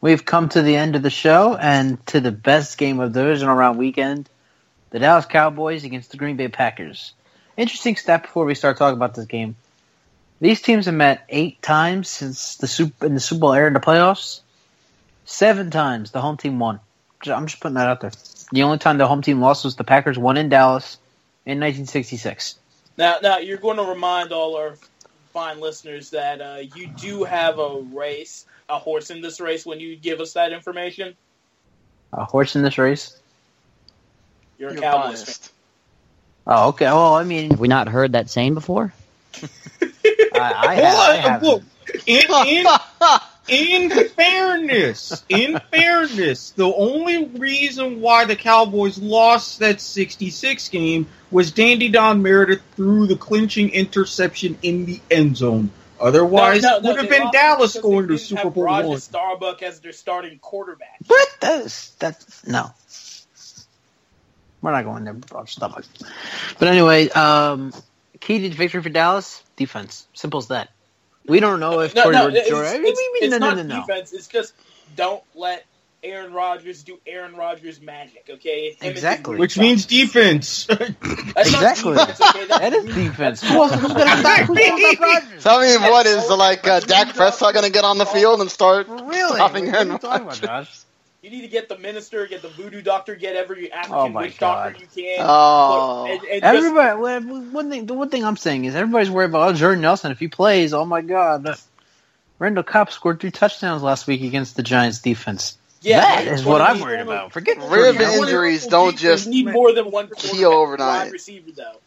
We've come to the end of the show and to the best game of the divisional round weekend the Dallas Cowboys against the Green Bay Packers. Interesting stat before we start talking about this game. These teams have met eight times since the Super in the Super Bowl era in the playoffs. Seven times the home team won. I'm just putting that out there. The only time the home team lost was the Packers won in Dallas in 1966. Now, now you're going to remind all our fine listeners that uh, you do have a race, a horse in this race. When you give us that information, A horse in this race. you're a You're Cowboys fan. biased. Oh, okay. Well, I mean, Have we not heard that saying before? I, I, Hold have, I haven't. in, in, in fairness, in fairness, the only reason why the Cowboys lost that 66 game was Dandy Don Meredith threw the clinching interception in the end zone. Otherwise, No, no, no, would have been lost Dallas because they going to Super have Bowl Roger one. Staubach as their starting quarterback. What? That's that's no. We're not going there, bro. Stop it. But anyway, um, key to victory for Dallas: defense. Simple as that. We don't know if No, Corey no, Jordan- it's, Jordan- it's, we- we- it's no, no, not no, no. defense. It's just don't let Aaron Rodgers do Aaron Rodgers magic. Okay, Him Exactly. Which sauce. means defense. That's Exactly. Defense, okay? That's That is defense. sauce. Who else- who's gonna stop? Who's gonna stop Rodgers? So I what is like uh, Dak Prescott going to get on the field and start Really? stopping What are Aaron you talking about, Rodgers? Josh? You need to get the minister, get the voodoo doctor, get every African Oh my witch doctor you can. Oh. and, and just, Everybody. well, One thing. The one thing I'm saying is everybody's worried about oh, Jordy Nelson if he plays. Oh my God. Randall Cobb scored three touchdowns last week against the Giants defense. yeah, that but is you what I'm worried one of- about. Forget Rib Jordy Yeah, Nelson. one of injuries don't defense just need more than one heal overnight. Wide receiver though,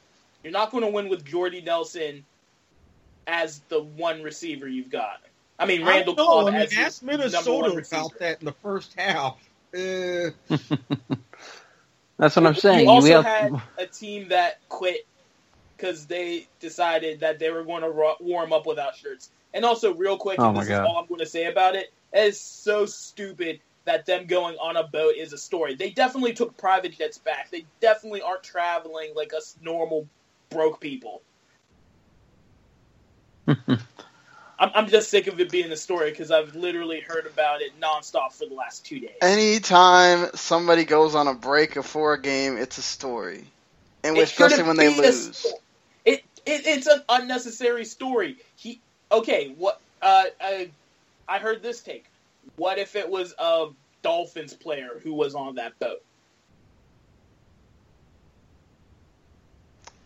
you're not going to win with Jordy Nelson as the one receiver you've got. I mean, Randall don't know. Cobb I mean, ask Minnesota about that in the first half. Uh, That's what I'm saying. You also We have- had a team that quit because they decided that they were going to warm up without shirts. And also, real quick, Oh this God. is all I'm going to say about it, it is so stupid that them going on a boat is a story. They definitely took private jets back. They definitely aren't traveling like us normal broke people. I'm, I'm just sick of it being a story because I've literally heard about it nonstop for the last two days. Anytime somebody goes on a break before a game, it's a story. And It especially when they lose. It, it it's an unnecessary story. He okay. What uh, I I heard this take. What if it was a Dolphins player who was on that boat.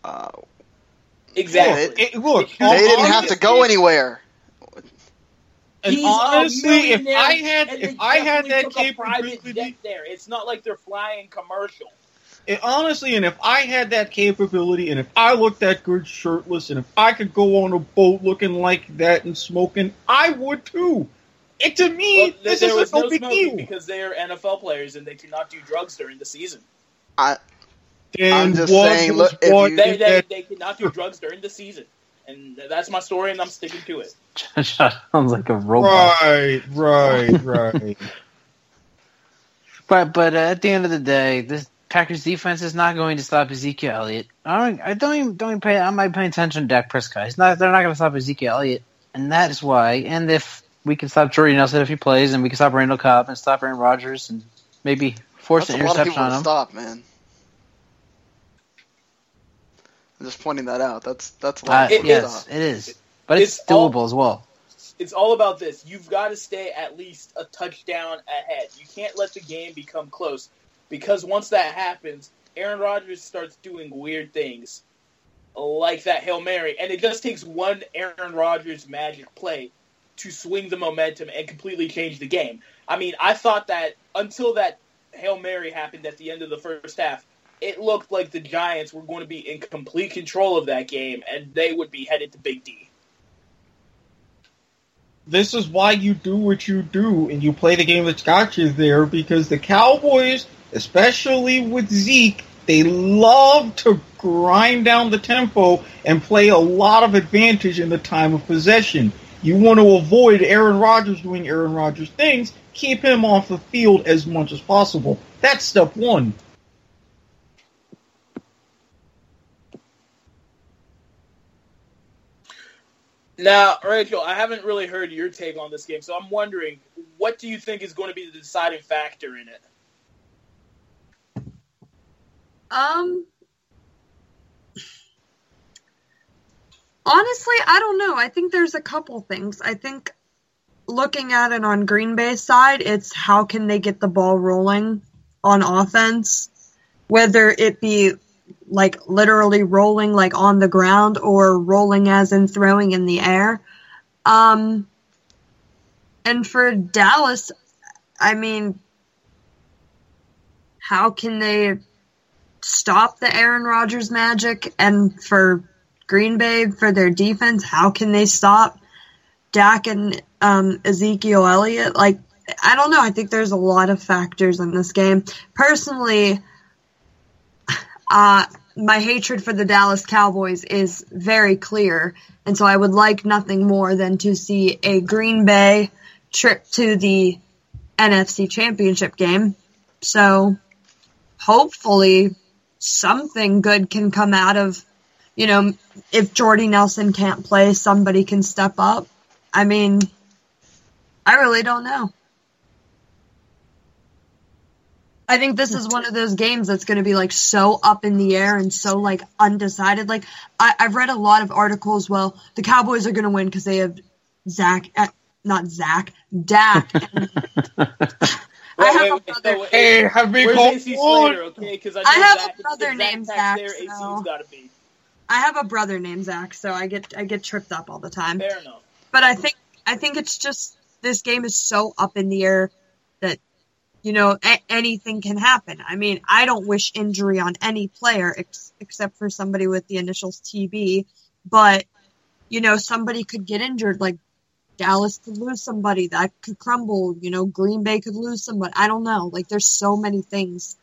Uh, Exactly. It- it- look, they didn't have to go anywhere. And He's a honestly, if I had if I had that took a private capability, jet there, it's not like they're flying commercial. it, honestly, and if I had that capability, and if I looked that good shirtless, and if I could go on a boat looking like that and smoking, I would too. It to me, Well, th- this there is was no no big deal. because they are NFL players and they cannot do drugs during the season. I, Then I'm just saying, look, if you- They, if they, they cannot do drugs during the season. And that's my story, and I'm sticking to it. Sounds like a robot. right, right, right. But but uh, at the end of the day, this Packers defense is not going to stop Ezekiel Elliott. I don't, I don't even don't even pay. I'm not paying attention to Dak Prescott. He's not. They're not going to stop Ezekiel Elliott, and that is why. And if we can stop Jordy Nelson if he plays, and we can stop Randall Cobb and stop Aaron Rodgers, and maybe force That's an a lot of interception on to him. stop, man. I'm just pointing that out. That's that's a lot Uh, of people yes, stop. it is, but it's, It's all- doable as well. It's all about this. You've got to stay at least a touchdown ahead. You can't let the game become close because once that happens, Aaron Rodgers starts doing weird things like that Hail Mary, and it just takes one Aaron Rodgers magic play to swing the momentum and completely change the game. I mean, I thought that until that Hail Mary happened at the end of the first half, it looked like the Giants were going to be in complete control of that game and they would be headed to Big D. this is why you do what you do and you play the game that's got you there because the Cowboys, especially with Zeke, they love to grind down the tempo and play a lot of advantage in the time of possession. You want to avoid Aaron Rodgers doing Aaron Rodgers things, keep him off the field as much as possible. That's step one. Now, Rachel, I haven't really heard your take on this game, so I'm wondering, what do you think is going to be the deciding factor in it? Um, honestly, I don't know. I think there's a couple things. I think looking at it on Green Bay's side, it's how can they get the ball rolling on offense, whether it be like literally rolling like on the ground or rolling as in throwing in the air. Um, and for Dallas, I mean, how can they stop the Aaron Rodgers magic? And for Green Bay, for their defense, how can they stop Dak and um, Ezekiel Elliott? Like, I don't know. I think there's a lot of factors in this game. Personally, uh, my hatred for the Dallas Cowboys is very clear, and so I would like nothing more than to see a Green Bay trip to the NFC Championship game. So hopefully something good can come out of, you know, if Jordy Nelson can't play, somebody can step up. I mean, I really don't know. I think this is one of those games that's going to be like so up in the air and so like undecided. Like I, I've read a lot of articles. Well, the Cowboys are going to win because they have Zach, uh, not Zach, Dak. And I have a brother. Hey, have me Where's AC? Slater, okay? Because I, I have Zach, a brother named Zach Zach, There, so- got to be. I have a brother named Zach, so I get I get tripped up all the time. Fair enough. But I think I think it's just this game is so up in the air that you know a- anything can happen. I mean, I don't wish injury on any player ex- except for somebody with the initials TB, but you know somebody could get injured like Dallas could lose somebody that could crumble, you know, Green Bay could lose somebody. I don't know. Like there's so many things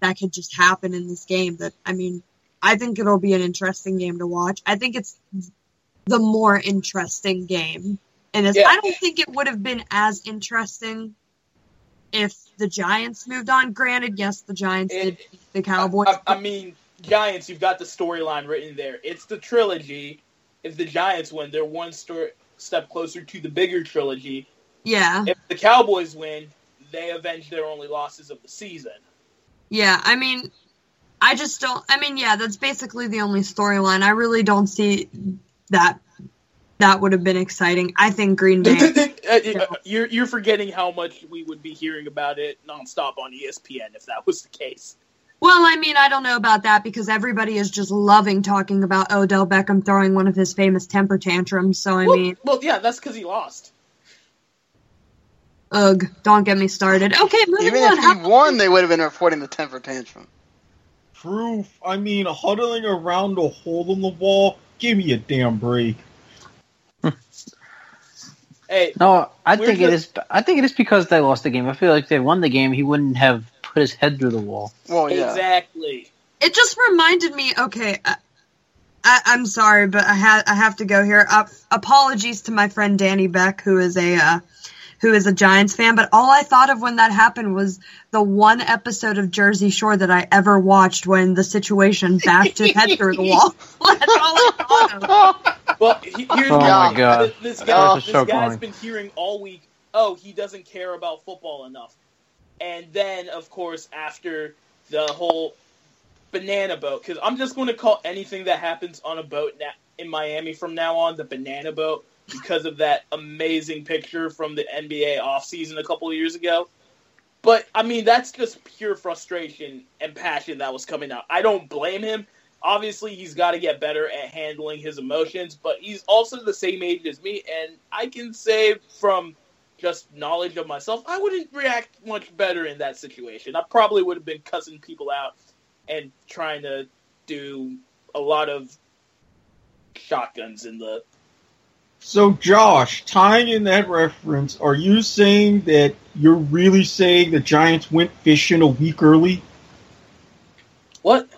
that could just happen in this game that I mean, I think it'll be an interesting game to watch. I think it's the more interesting game. And Yeah. I don't think it would have been as interesting if the Giants moved on. Granted, yes, the Giants did the Cowboys. I, I mean, Giants, you've got the storyline written there. It's the trilogy. If the Giants win, they're one step closer to the bigger trilogy. yeah. If the Cowboys win, they avenge their only losses of the season. Yeah, I mean, I just don't. I mean, yeah, that's basically the only storyline. I really don't see that that would have been exciting. I think Green Bay. uh, uh, you're you're forgetting how much we would be hearing about it nonstop on ESPN if that was the case. Well, I mean, I don't know about that because everybody is just loving talking about Odell Beckham throwing one of his famous temper tantrums. So I well, mean, well, yeah, that's because he lost. ugh, don't get me started. Okay, moving Even on. if he won, they would have been reporting the temper tantrum. Proof. I mean, huddling around a hole in the wall. Give me a damn break. Hey, No, I We're think it is. I think it is because they lost the game. I feel like if they won the game, he wouldn't have put his head through the wall. Well, yeah. exactly. It just reminded me. Okay, I, I, I'm sorry, but I had I have to go here. Uh, apologies to my friend Danny Beck, who is a uh, who is a Giants fan. But all I thought of when that happened was the one episode of Jersey Shore that I ever watched when the situation bashed his head through the wall. That's all I thought of. Well, he, here's Oh the my. God. Th- This guy, was this so guy's funny. been hearing all week. Oh, he doesn't care about football enough. And then, of course, after the whole banana boat, because I'm just going to call anything that happens on a boat na- in Miami from now on the banana boat because of that amazing picture from the NBA offseason a couple of years ago. But I mean, that's just pure frustration and passion that was coming out. I don't blame him. Obviously, he's got to get better at handling his emotions, but he's also the same age as me, and I can say from just knowledge of myself, I wouldn't react much better in that situation. I probably would have been cussing people out and trying to do a lot of shotguns in the. So, Josh, tying in that reference, are you saying that you're really saying the Giants went fishing a week early? What?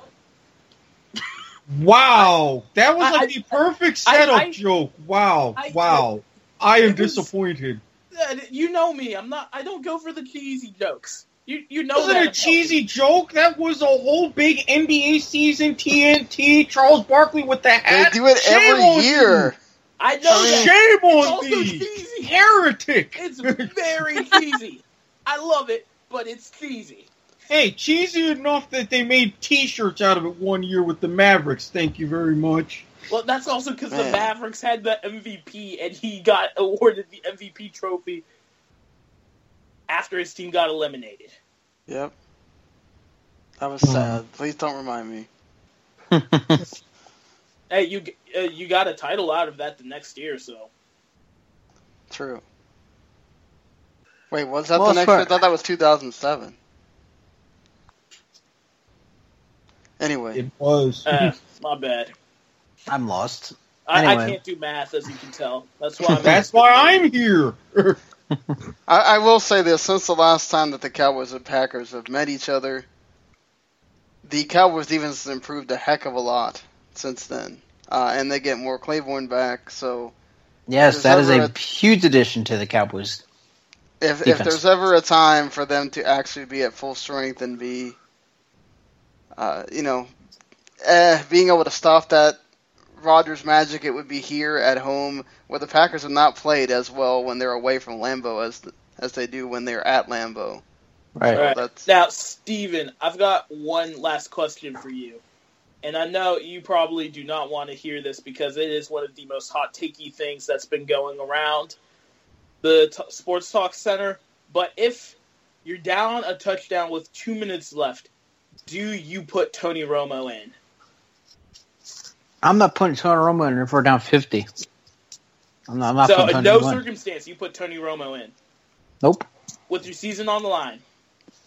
Wow, that was like I- the perfect setup I- joke. Wow, I- wow. I am It was- disappointed. Uh, You know me. I'm not. I don't go for the cheesy jokes. You you know wasn't that a cheesy joke. That was a whole big NBA season. TNT. Charles Barkley with the hat. They do it every on year. I know I that. Shame It's on also thee, cheesy. heretic. It's very cheesy. I love it, but it's cheesy. Hey, cheesy enough that they made T-shirts out of it one year with the Mavericks. Thank you very much. Well, that's also because the Mavericks had the MVP and he got awarded the MVP trophy after his team got eliminated. Yep. That was sad. Please don't remind me. Hey, you you got a title out of that the next year, so True. Wait, was that Well, the next year? I thought that was 2007. Anyway, It was. uh, my bad. I'm lost. I, I can't do math, as you can tell. That's why. I'm That's why I'm here. I, I will say this: since the last time that the Cowboys and Packers have met each other, the Cowboys defense has improved a heck of a lot since then, uh, and they get more Claiborne back. So Yes, that is ever a huge addition to the Cowboys. if if there's ever a time for them to actually be at full strength and be, uh, you know, eh, being able to stop that Rodgers magic, it would be here at home, where the Packers have not played as well when they're away from Lambeau as as they do when they're at Lambeau. Right. So Right. that's Now, Steven, I've got one last question for you. And I know you probably do not want to hear this because it is one of the most hot takey things that's been going around the t- Sports Talk Center. But if you're down a touchdown with two minutes left, do you put Tony Romo in? I'm not putting Tony Romo in if we're down 50. I'm not, I'm not so, putting in no Romo in. circumstance, you put Tony Romo in Nope. with your season on the line.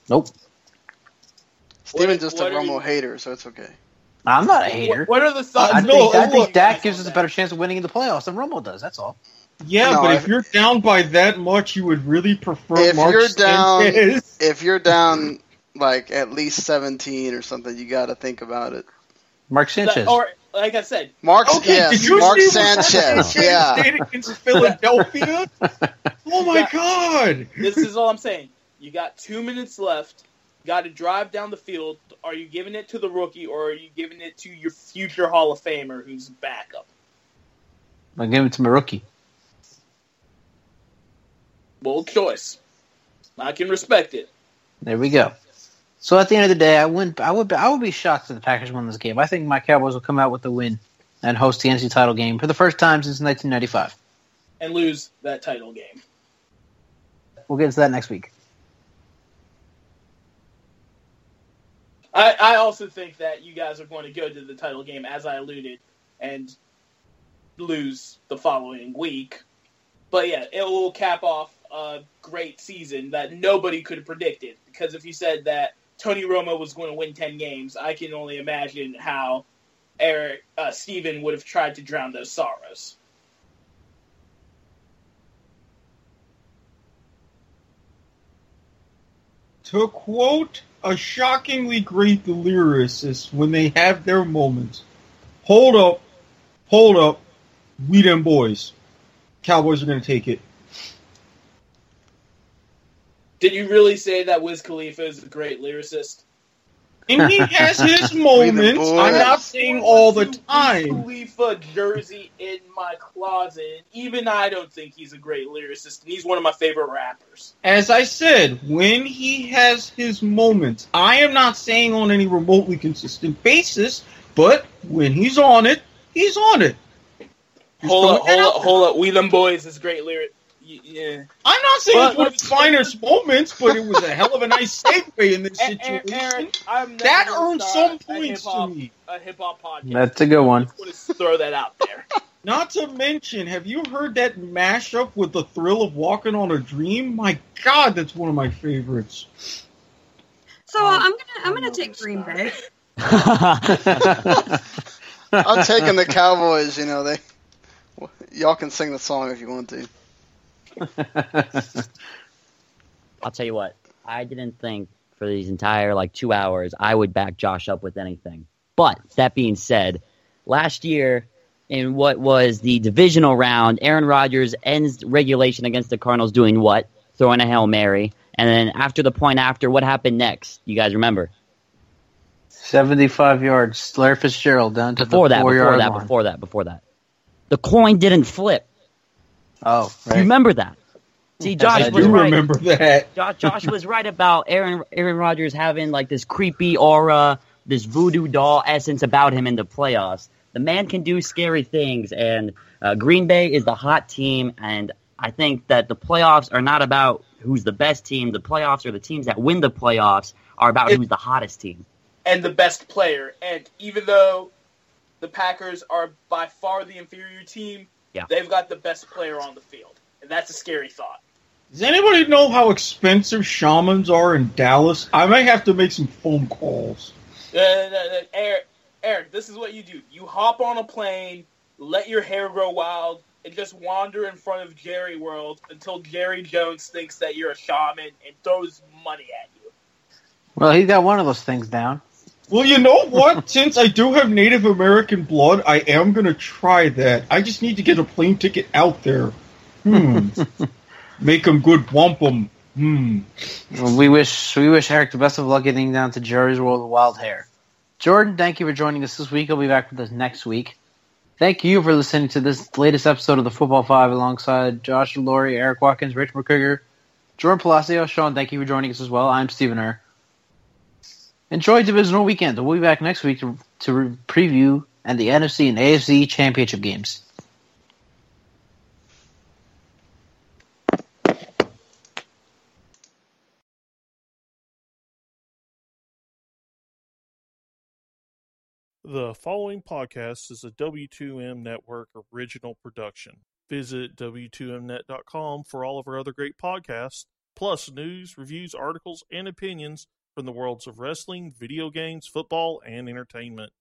Nope. Steven's just a what are Romo you- hater, so it's okay. I'm not a hater. What, what are the thoughts? I Uh, think, no, I think look, Dak gives us a better chance of winning in the playoffs than Romo does. That's all. Yeah, No, but if- if you're down by that much, you would really prefer If Mark you're down- Sanchez. If you're down like at least 17 or something, you got to think about it. Mark Sanchez. Or, like I said, Mark, Okay, yes, did you Mark see Sanchez, Sanchez yeah. did against Philadelphia? oh my Yeah. god! this is all I'm saying. You got two minutes left. Got to drive down the field. Are you giving it to the rookie or are you giving it to your future Hall of Famer who's backup? I'll give it to my rookie. Bold choice. I can respect it. There we go. So at the end of the day, I wouldn't. I would. I would be shocked if the Packers won this game. I think my Cowboys will come out with a win and host the NFC title game for the first time since 1995. And lose that title game. we'll get into that next week. I, I also think that you guys are going to go to the title game, as I alluded, and lose the following week. But yeah, it will cap off a great season that nobody could have predicted. Because if you said that Tony Romo was going to win 10 games, I can only imagine how Eric uh, Steven would have tried to drown those sorrows. To quote a shockingly great lyricist when they have their moments, hold up, hold up, we them boys. Cowboys are going to take it. Did you really say that Wiz Khalifa is a great lyricist? And he has his moments. I'm not saying all the Wiz time. Khalifa jersey in my closet. Even I don't think he's a great lyricist, and he's one of my favorite rappers. As I said, when he has his moments, I am not saying on any remotely consistent basis, but when he's on it, he's on it. Hold up, hold up, hold up. We them boys is great lyric. Y- Yeah. I'm not saying But- it's one of his finest moments, but it was a hell of a nice segue in this situation. Aaron, I'm That earned some points to me. A hip hop podcast. That's a good one. Just wanna throw that out there. Not to mention, have you heard that mashup with the thrill of walking on a dream? My God, that's one of my favorites. So uh, I'm gonna I'm gonna take Green Bay. I'm taking the Cowboys. You know they. Y'all can sing the song if you want to. I'll tell you what. I didn't think for these entire like two hours I would back Josh up with anything. But that being said, last year in what was the divisional round, Aaron Rodgers ends regulation against the Cardinals doing what? Throwing a hail mary. And then after the point after, what happened next? You guys remember? 75 yards. Larry Fitzgerald down to Before the that, four before yard that, line. before that, before that. The coin didn't flip. Oh, You remember that? See, Josh I was do right. remember that. Josh, Josh was right about Aaron Aaron Rodgers having like this creepy aura, this voodoo doll essence about him in the playoffs. The man can do scary things, and uh, Green Bay is the hot team. And I think that the playoffs are not about who's the best team. The playoffs are the teams that win the playoffs are about It- who's the hottest team. and the best player. And even though the Packers are by far the inferior team, Yeah. they've got the best player on the field. And that's a scary thought. Does anybody know how expensive shamans are in Dallas? I might have to make some phone calls. Uh, uh, uh, Eric, Eric, this is what you do. You hop on a plane, let your hair grow wild, and just wander in front of Jerry World until Jerry Jones thinks that you're a shaman and throws money at you. Well, he's got one of those things down. Well, you know what? Since I do have Native American blood, I am going to try that. I just need to get a plane ticket out there. Hmm. Make them good wampum. Hmm. Well, we wish we wish Eric the best of luck getting down to Jerry's World of Wild Hair. Joran, thank you for joining us this week. I'll be back with us next week. Thank you for listening to this latest episode of the Football Five alongside Josh Laurie, Eric Watkins, Rich McKriger, Joran Palacio. Sean, thank you for joining us as well. I'm Stephen Err. Enjoy divisional weekend. We'll be back next week to, to re- preview and the NFC and AFC championship games. The following podcast is a W2M Network original production. Visit W2Mnet.com for all of our other great podcasts, plus news, reviews, articles, and opinions from the worlds of wrestling, video games, football, and entertainment.